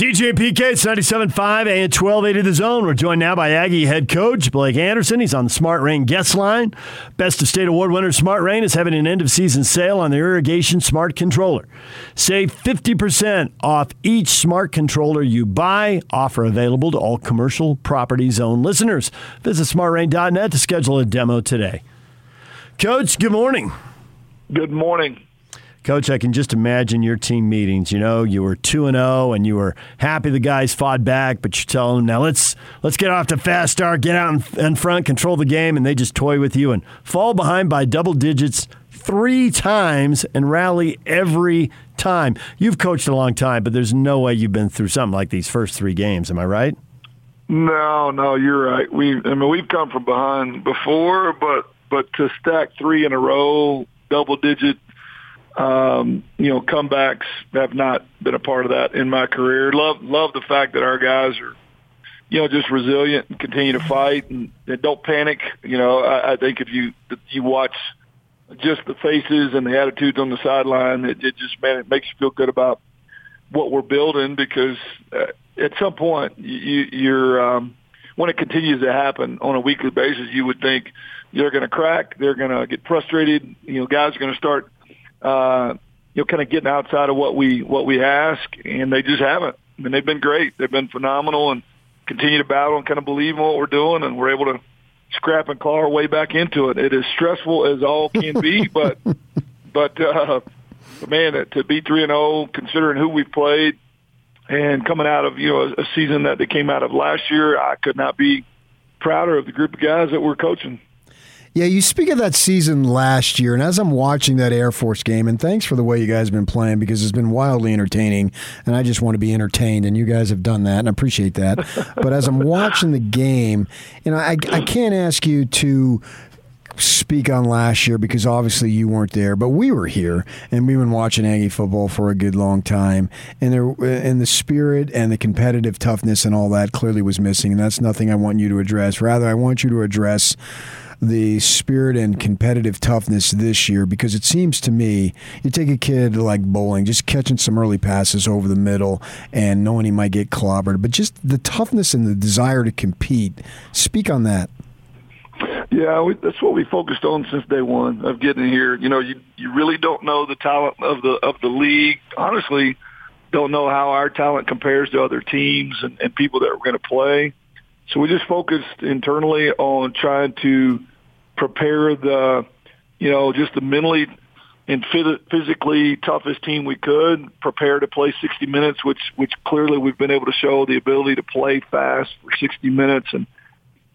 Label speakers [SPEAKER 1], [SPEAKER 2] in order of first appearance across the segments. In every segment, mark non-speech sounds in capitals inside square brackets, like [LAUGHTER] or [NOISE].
[SPEAKER 1] DJ PK, it's 97.5 and 1280 The Zone. We're joined now by Aggie head coach Blake Anderson. He's on the Smart Rain guest line. Best of State Award winner Smart Rain is having an end of season sale on the irrigation smart controller. Save 50% off each smart controller you buy. Offer available to all commercial property zone listeners. Visit smartrain.net to schedule a demo today. Coach, good morning.
[SPEAKER 2] Good morning.
[SPEAKER 1] Coach, I can just imagine your team meetings. You know, you were two and zero, oh and you were happy the guys fought back, but you tell them now let's let's get off to fast start, get out in, in front, control the game, and they just toy with you and fall behind by double digits three times and rally every time. You've coached a long time, but there's no way you've been through something like these first three games. Am I right?
[SPEAKER 2] No, no, you're right. We, I mean, we've come from behind before, but but to stack three in a row, double digit um, you know, comebacks have not been a part of that in my career. Love love the fact that our guys are, you know, just resilient and continue to fight and, and don't panic. You know, I, I think if you if you watch just the faces and the attitudes on the sideline, it, it just man, it makes you feel good about what we're building because uh, at some point you, you're um, when it continues to happen on a weekly basis, you would think they're going to crack, they're going to get frustrated. You know, guys are going to start uh, you know, kind of getting outside of what we what we ask, and they just haven't. I mean, they've been great. They've been phenomenal, and continue to battle and kind of believe in what we're doing, and we're able to scrap and claw our way back into it. It is stressful as all can be, [LAUGHS] but but uh, man, to be three and zero, oh, considering who we've played, and coming out of you know a, a season that they came out of last year, I could not be prouder of the group of guys that we're coaching.
[SPEAKER 3] Yeah, you speak of that season last year, and as I'm watching that Air Force game, and thanks for the way you guys have been playing because it's been wildly entertaining, and I just want to be entertained, and you guys have done that, and I appreciate that. [LAUGHS] but as I'm watching the game, you know, I, I can't ask you to speak on last year because obviously you weren't there, but we were here and we've been watching Aggie football for a good long time. And there, and the spirit and the competitive toughness and all that clearly was missing. And that's nothing I want you to address. Rather, I want you to address the spirit and competitive toughness this year because it seems to me you take a kid like Bowling, just catching some early passes over the middle and knowing he might get clobbered, but just the toughness and the desire to compete. Speak on that.
[SPEAKER 2] Yeah, we, that's what we focused on since day one of getting here. You know, you you really don't know the talent of the of the league. Honestly, don't know how our talent compares to other teams and, and people that we're going to play. So we just focused internally on trying to prepare the, you know, just the mentally and physically toughest team we could, prepare to play 60 minutes, which which clearly we've been able to show the ability to play fast for 60 minutes, and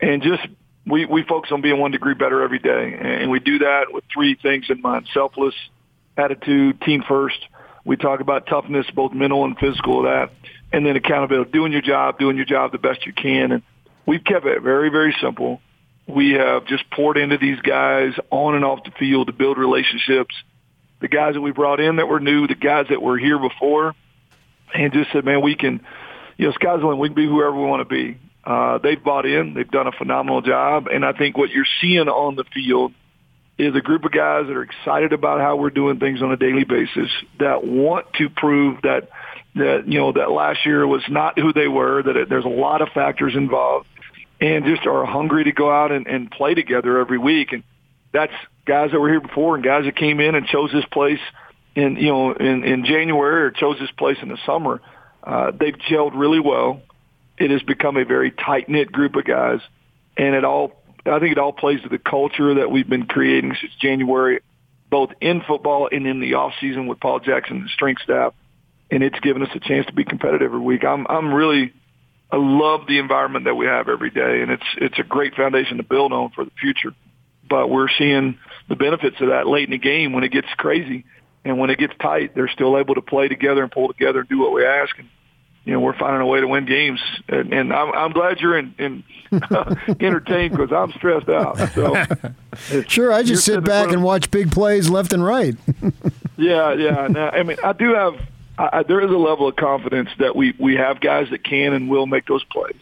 [SPEAKER 2] and just we we focus on being one degree better every day, and we do that with three things in mind: selfless attitude, team first. We talk about toughness, both mental and physical, of that, and then accountability, doing your job, doing your job the best you can, and we've kept it very very simple we have just poured into these guys on and off the field to build relationships. The guys that we brought in that were new, the guys that were here before, and just said, man, we can, you know, sky's the limit. We can be whoever we want to be. Uh, they've bought in. They've done a phenomenal job. And I think what you're seeing on the field is a group of guys that are excited about how we're doing things on a daily basis that want to prove that, that, you know, that last year was not who they were, that it, there's a lot of factors involved and just are hungry to go out and, and play together every week. And that's guys that were here before and guys that came in and chose this place in, you know, in, in January or chose this place in the summer. Uh, they've gelled really well. It has become a very tight knit group of guys and it all, I think it all plays to the culture that we've been creating since January, both in football and in the off season with Paul Jackson and the strength staff. And it's given us a chance to be competitive every week. I'm, I'm really, I love the environment that we have every day, and it's it's a great foundation to build on for the future. But we're seeing the benefits of that late in the game when it gets crazy, and when it gets tight, they're still able to play together and pull together and do what we ask. And you know, we're finding a way to win games, and, and I'm, I'm glad you're in, in [LAUGHS] entertained because I'm stressed out. So, [LAUGHS]
[SPEAKER 3] sure, I just sit back and watch big plays left and right. [LAUGHS]
[SPEAKER 2] yeah, yeah. Now, I mean, I do have I, there is a level of confidence that we we have guys that can and will make those plays,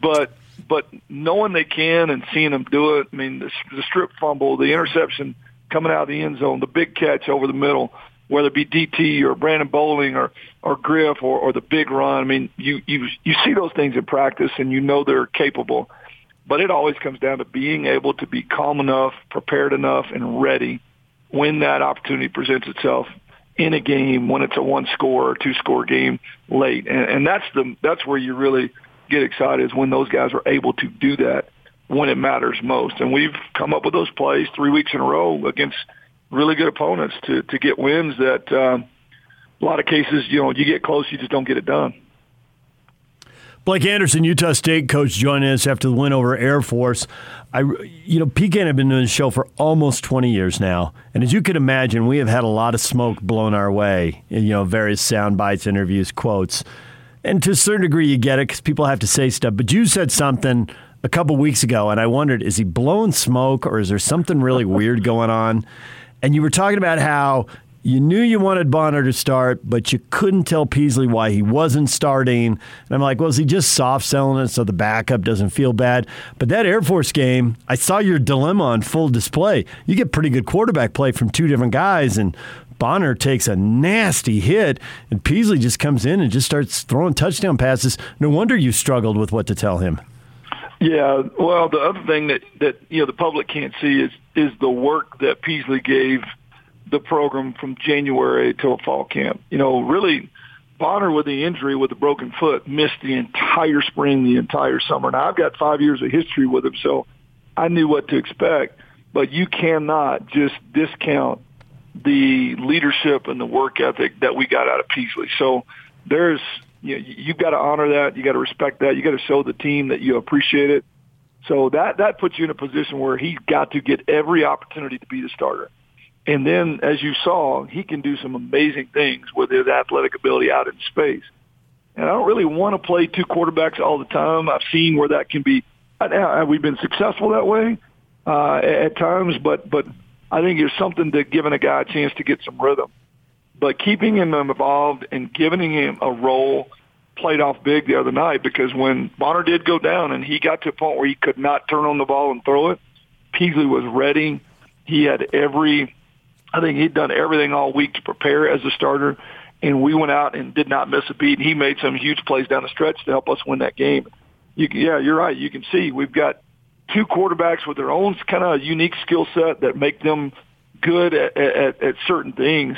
[SPEAKER 2] but but knowing they can and seeing them do it, I mean the, the strip fumble, the interception coming out of the end zone, the big catch over the middle, whether it be DT or Brandon Bowling or or Griff or, or the big run. I mean, you you you see those things in practice, and you know they're capable. But it always comes down to being able to be calm enough, prepared enough, and ready when that opportunity presents itself in a game when it's a one score or two score game late. And, and that's the that's where you really get excited is when those guys are able to do that when it matters most. And we've come up with those plays three weeks in a row against really good opponents to to get wins that um, a lot of cases, you know, you get close, you just don't get it done.
[SPEAKER 1] Blake Anderson, Utah State coach, joining us after the win over Air Force. I, you know, PK have been doing the show for almost 20 years now, and as you can imagine, we have had a lot of smoke blown our way. You know, various sound bites, interviews, quotes, and to a certain degree, you get it because people have to say stuff. But you said something a couple weeks ago, and I wondered, is he blowing smoke, or is there something really weird going on? And you were talking about how you knew you wanted Bonner to start, but you couldn't tell Peasley why he wasn't starting. And I'm like, well, is he just soft selling it so the backup doesn't feel bad? But that Air Force game, I saw your dilemma on full display. You get pretty good quarterback play from two different guys, and Bonner takes a nasty hit, and Peasley just comes in and just starts throwing touchdown passes. No wonder you struggled with what to tell him.
[SPEAKER 2] Yeah, well, the other thing that that you know the public can't see is is the work that Peasley gave the program from January till fall camp. You know, really, Bonner with the injury with the broken foot missed the entire spring, the entire summer. Now I've got five years of history with him, so I knew what to expect. But you cannot just discount the leadership and the work ethic that we got out of Peasley. So there's you know, you've got to honor that. You got to respect that. You got to show the team that you appreciate it. So that that puts you in a position where he's got to get every opportunity to be the starter. And then, as you saw, he can do some amazing things with his athletic ability out in space. And I don't really want to play two quarterbacks all the time. I've seen where that can be. We've been successful that way uh, at times, but but I think it's something to giving a guy a chance to get some rhythm. But keeping him involved and giving him a role played off big the other night because when Bonner did go down and he got to a point where he could not turn on the ball and throw it, Peasley was ready. He had every I think he'd done everything all week to prepare as a starter, and we went out and did not miss a beat. And he made some huge plays down the stretch to help us win that game. You, yeah, you're right. You can see we've got two quarterbacks with their own kind of unique skill set that make them good at, at, at certain things,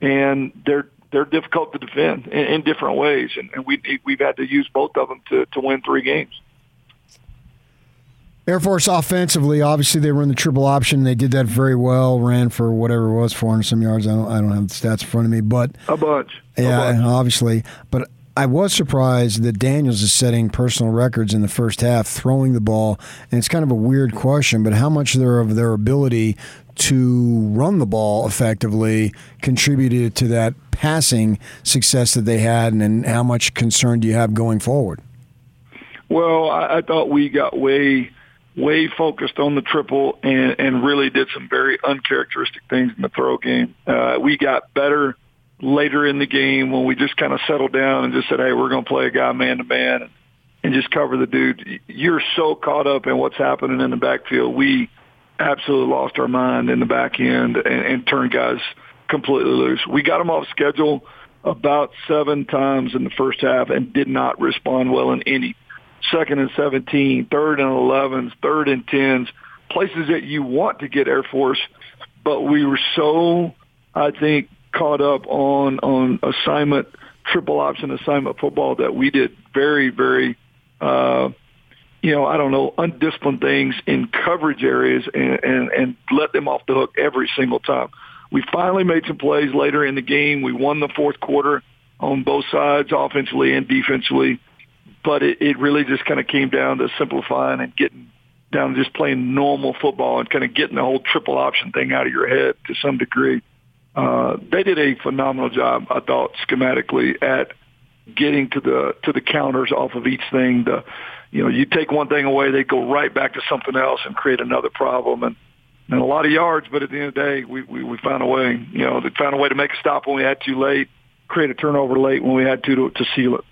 [SPEAKER 2] and they're they're difficult to defend in, in different ways. And, and we we've had to use both of them to to win three games.
[SPEAKER 3] Air Force offensively, obviously they run the triple option. They did that very well. Ran for whatever it was, 400 some yards. I don't, I don't have the stats in front of me, but
[SPEAKER 2] a bunch.
[SPEAKER 3] Yeah,
[SPEAKER 2] a bunch.
[SPEAKER 3] obviously. But I was surprised that Daniels is setting personal records in the first half, throwing the ball. And it's kind of a weird question, but how much their of their ability to run the ball effectively contributed to that passing success that they had, and, and how much concern do you have going forward?
[SPEAKER 2] Well, I, I thought we got way way focused on the triple and, and really did some very uncharacteristic things in the throw game. Uh, we got better later in the game when we just kind of settled down and just said, hey, we're going to play a guy man to man and just cover the dude. You're so caught up in what's happening in the backfield. We absolutely lost our mind in the back end and, and turned guys completely loose. We got them off schedule about seven times in the first half and did not respond well in any second and 17, third and 11s, third and 10s, places that you want to get Air Force, but we were so, I think, caught up on on assignment, triple option assignment football that we did very, very, uh, you know, I don't know, undisciplined things in coverage areas and, and, and let them off the hook every single time. We finally made some plays later in the game. We won the fourth quarter on both sides, offensively and defensively but it, it really just kind of came down to simplifying and getting down to just playing normal football and kind of getting the whole triple option thing out of your head to some degree. Uh, they did a phenomenal job, I thought, schematically at getting to the to the counters off of each thing. The, you know, you take one thing away, they go right back to something else and create another problem and and a lot of yards. But at the end of the day, we we, we found a way. You know, they found a way to make a stop when we had too late, create a turnover late when we had to to, to seal it.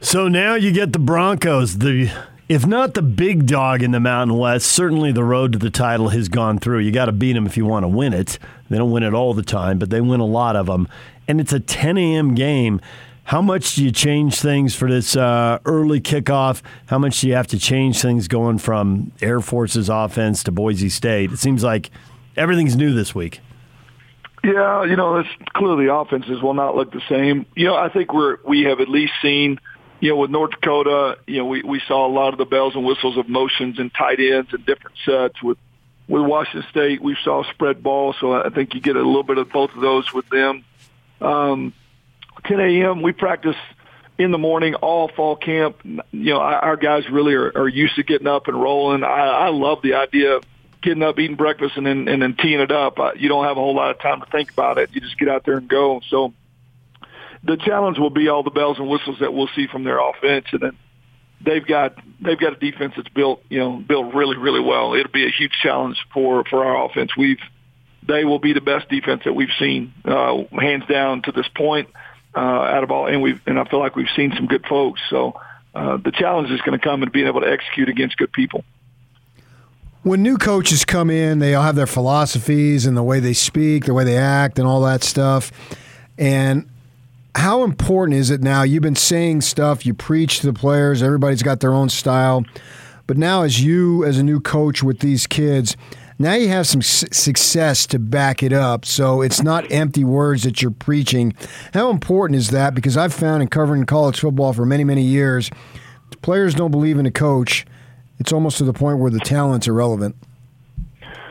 [SPEAKER 1] So now you get the Broncos. The if not the big dog in the Mountain West, certainly the road to the title has gone through. You got to beat them if you want to win it. They don't win it all the time, but they win a lot of them. And it's a 10 a.m. game. How much do you change things for this uh, early kickoff? How much do you have to change things going from Air Force's offense to Boise State? It seems like everything's new this week.
[SPEAKER 2] Yeah, you know, it's clearly offenses will not look the same. You know, I think we're we have at least seen, you know, with North Dakota, you know, we we saw a lot of the bells and whistles of motions and tight ends and different sets. With with Washington State, we saw spread ball, so I think you get a little bit of both of those with them. Um, 10 a.m. We practice in the morning all fall camp. You know, our guys really are, are used to getting up and rolling. I, I love the idea of getting up, eating breakfast, and then and then teeing it up. You don't have a whole lot of time to think about it. You just get out there and go. So the challenge will be all the bells and whistles that we'll see from their offense, and then they've got they've got a defense that's built you know built really really well. It'll be a huge challenge for for our offense. We've they will be the best defense that we've seen, uh, hands down to this point uh, out of all, and we and I feel like we've seen some good folks. So uh, the challenge is going to come in being able to execute against good people.
[SPEAKER 3] When new coaches come in, they all have their philosophies and the way they speak, the way they act, and all that stuff. And how important is it now? You've been saying stuff, you preach to the players, everybody's got their own style. But now, as you, as a new coach with these kids, now you have some success to back it up. So it's not empty words that you're preaching. How important is that? Because I've found in covering college football for many, many years, players don't believe in a coach. It's almost to the point where the talent's irrelevant.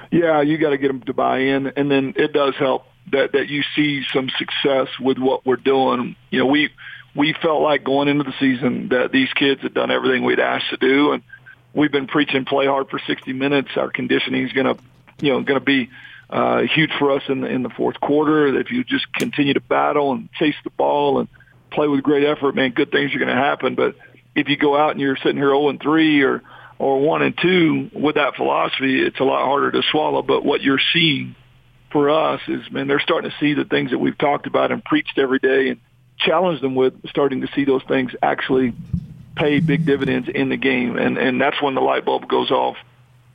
[SPEAKER 2] Yeah, you got to get them to buy in, and then it does help that that you see some success with what we're doing. You know, we we felt like going into the season that these kids had done everything we'd asked to do, and we've been preaching play hard for 60 minutes. Our conditioning is going to, you know, going to be uh, huge for us in the, in the fourth quarter. If you just continue to battle and chase the ball and play with great effort, man, good things are going to happen. But if you go out and you're sitting here 0 and 3 or or 1 and 2 with that philosophy, it's a lot harder to swallow. But what you're seeing for us is, man, they're starting to see the things that we've talked about and preached every day and challenged them with, starting to see those things actually pay big dividends in the game, and and that's when the light bulb goes off,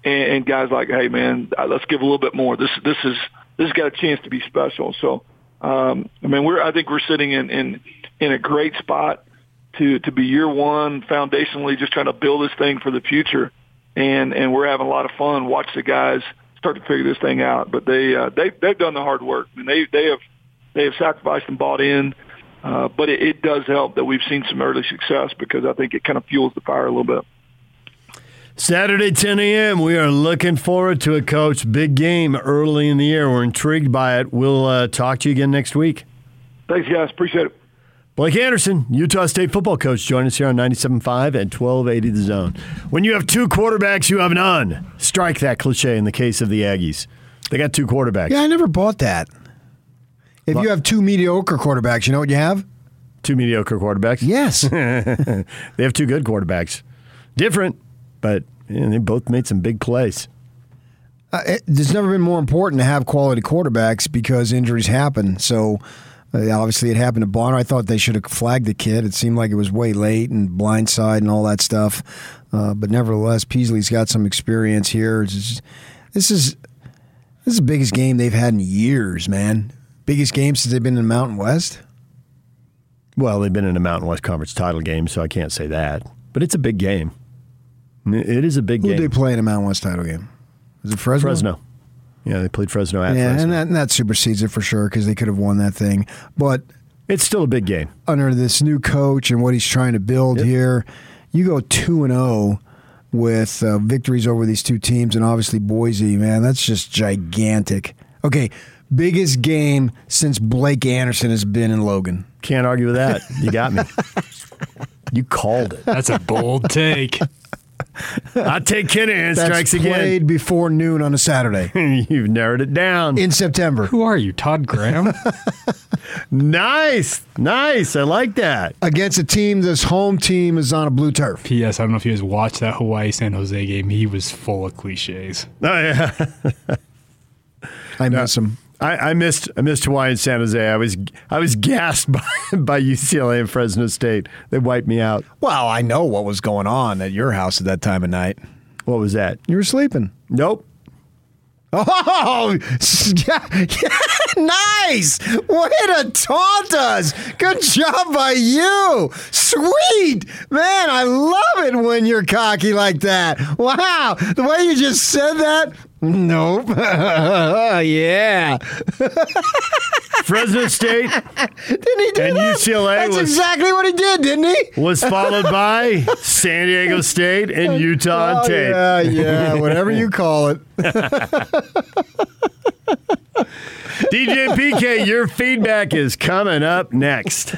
[SPEAKER 2] and, and guys like, hey man, let's give a little bit more. This this is this has got a chance to be special. So, um, I mean, we're I think we're sitting in in in a great spot to to be year one foundationally, just trying to build this thing for the future, and and we're having a lot of fun. Watch the guys start to figure this thing out, but they uh, they they've done the hard work, and they they have they have sacrificed and bought in. Uh, but it, it does help that we've seen some early success because I think it kind of fuels the fire a little bit.
[SPEAKER 1] Saturday, 10 a.m. We are looking forward to a Coach. Big game early in the year. We're intrigued by it. We'll uh, talk to you again next week.
[SPEAKER 2] Thanks, guys. Appreciate it.
[SPEAKER 1] Blake Anderson, Utah State football coach, join us here on 97.5 and 1280 The Zone. When you have two quarterbacks, you have none. Strike that cliche in the case of the Aggies. They got two quarterbacks.
[SPEAKER 3] Yeah, I never bought that. If you have two mediocre quarterbacks, you know what you have?
[SPEAKER 1] Two mediocre quarterbacks?
[SPEAKER 3] Yes. [LAUGHS]
[SPEAKER 1] they have two good quarterbacks. Different, but they both made some big plays.
[SPEAKER 3] Uh, it, it's never been more important to have quality quarterbacks because injuries happen. So uh, obviously it happened to Bonner. I thought they should have flagged the kid. It seemed like it was way late and blindside and all that stuff. Uh, but nevertheless, Peasley's got some experience here. Just, this is this is the biggest game they've had in years, man. Biggest game since they've been in the Mountain West?
[SPEAKER 1] Well, they've been in a Mountain West Conference title game, so I can't say that. But it's a big game. It is a big
[SPEAKER 3] Who
[SPEAKER 1] game.
[SPEAKER 3] Who did they play in a Mountain West title game? Is it Fresno?
[SPEAKER 1] Fresno. Yeah, they played Fresno at
[SPEAKER 3] yeah,
[SPEAKER 1] Fresno.
[SPEAKER 3] and that, and that supersedes it for sure because they could have won that thing. But
[SPEAKER 1] it's still a big game
[SPEAKER 3] under this new coach and what he's trying to build yep. here. You go two and zero oh with uh, victories over these two teams, and obviously Boise, man, that's just gigantic. Okay, biggest game since Blake Anderson has been in Logan.
[SPEAKER 1] Can't argue with that. You got me. [LAUGHS] you called it.
[SPEAKER 4] That's a bold take.
[SPEAKER 1] I take Kinahan strikes again.
[SPEAKER 3] Played before noon on a Saturday. [LAUGHS]
[SPEAKER 1] You've narrowed it down
[SPEAKER 3] in September.
[SPEAKER 4] Who are you, Todd Graham? [LAUGHS]
[SPEAKER 1] nice, nice. I like that.
[SPEAKER 3] Against a team, this home team is on a blue turf.
[SPEAKER 4] P.S. I don't know if you guys watched that Hawaii San Jose game. He was full of cliches.
[SPEAKER 1] Oh yeah.
[SPEAKER 3] I miss him.
[SPEAKER 1] I, I missed I missed Hawaii and San Jose. I was I was gassed [LAUGHS] by, by UCLA and Fresno State. They wiped me out.
[SPEAKER 3] Well, I know what was going on at your house at that time of night.
[SPEAKER 1] What was that?
[SPEAKER 3] You were sleeping.
[SPEAKER 1] Nope. [LAUGHS]
[SPEAKER 3] Oh, [LAUGHS] yeah, nice! Way to taunt us. Good job by you. Sweet. Man, I love it when you're cocky like that. Wow. The way you just said that. Nope. [LAUGHS] yeah. [LAUGHS]
[SPEAKER 1] Fresno State
[SPEAKER 3] Didn't he do
[SPEAKER 1] And
[SPEAKER 3] that?
[SPEAKER 1] UCLA
[SPEAKER 3] That's
[SPEAKER 1] was-
[SPEAKER 3] exactly what he did, didn't he?
[SPEAKER 1] was followed by [LAUGHS] San Diego State and Utah
[SPEAKER 3] Oh, yeah, yeah, whatever you call it. [LAUGHS]
[SPEAKER 1] DJ PK, your feedback is coming up next.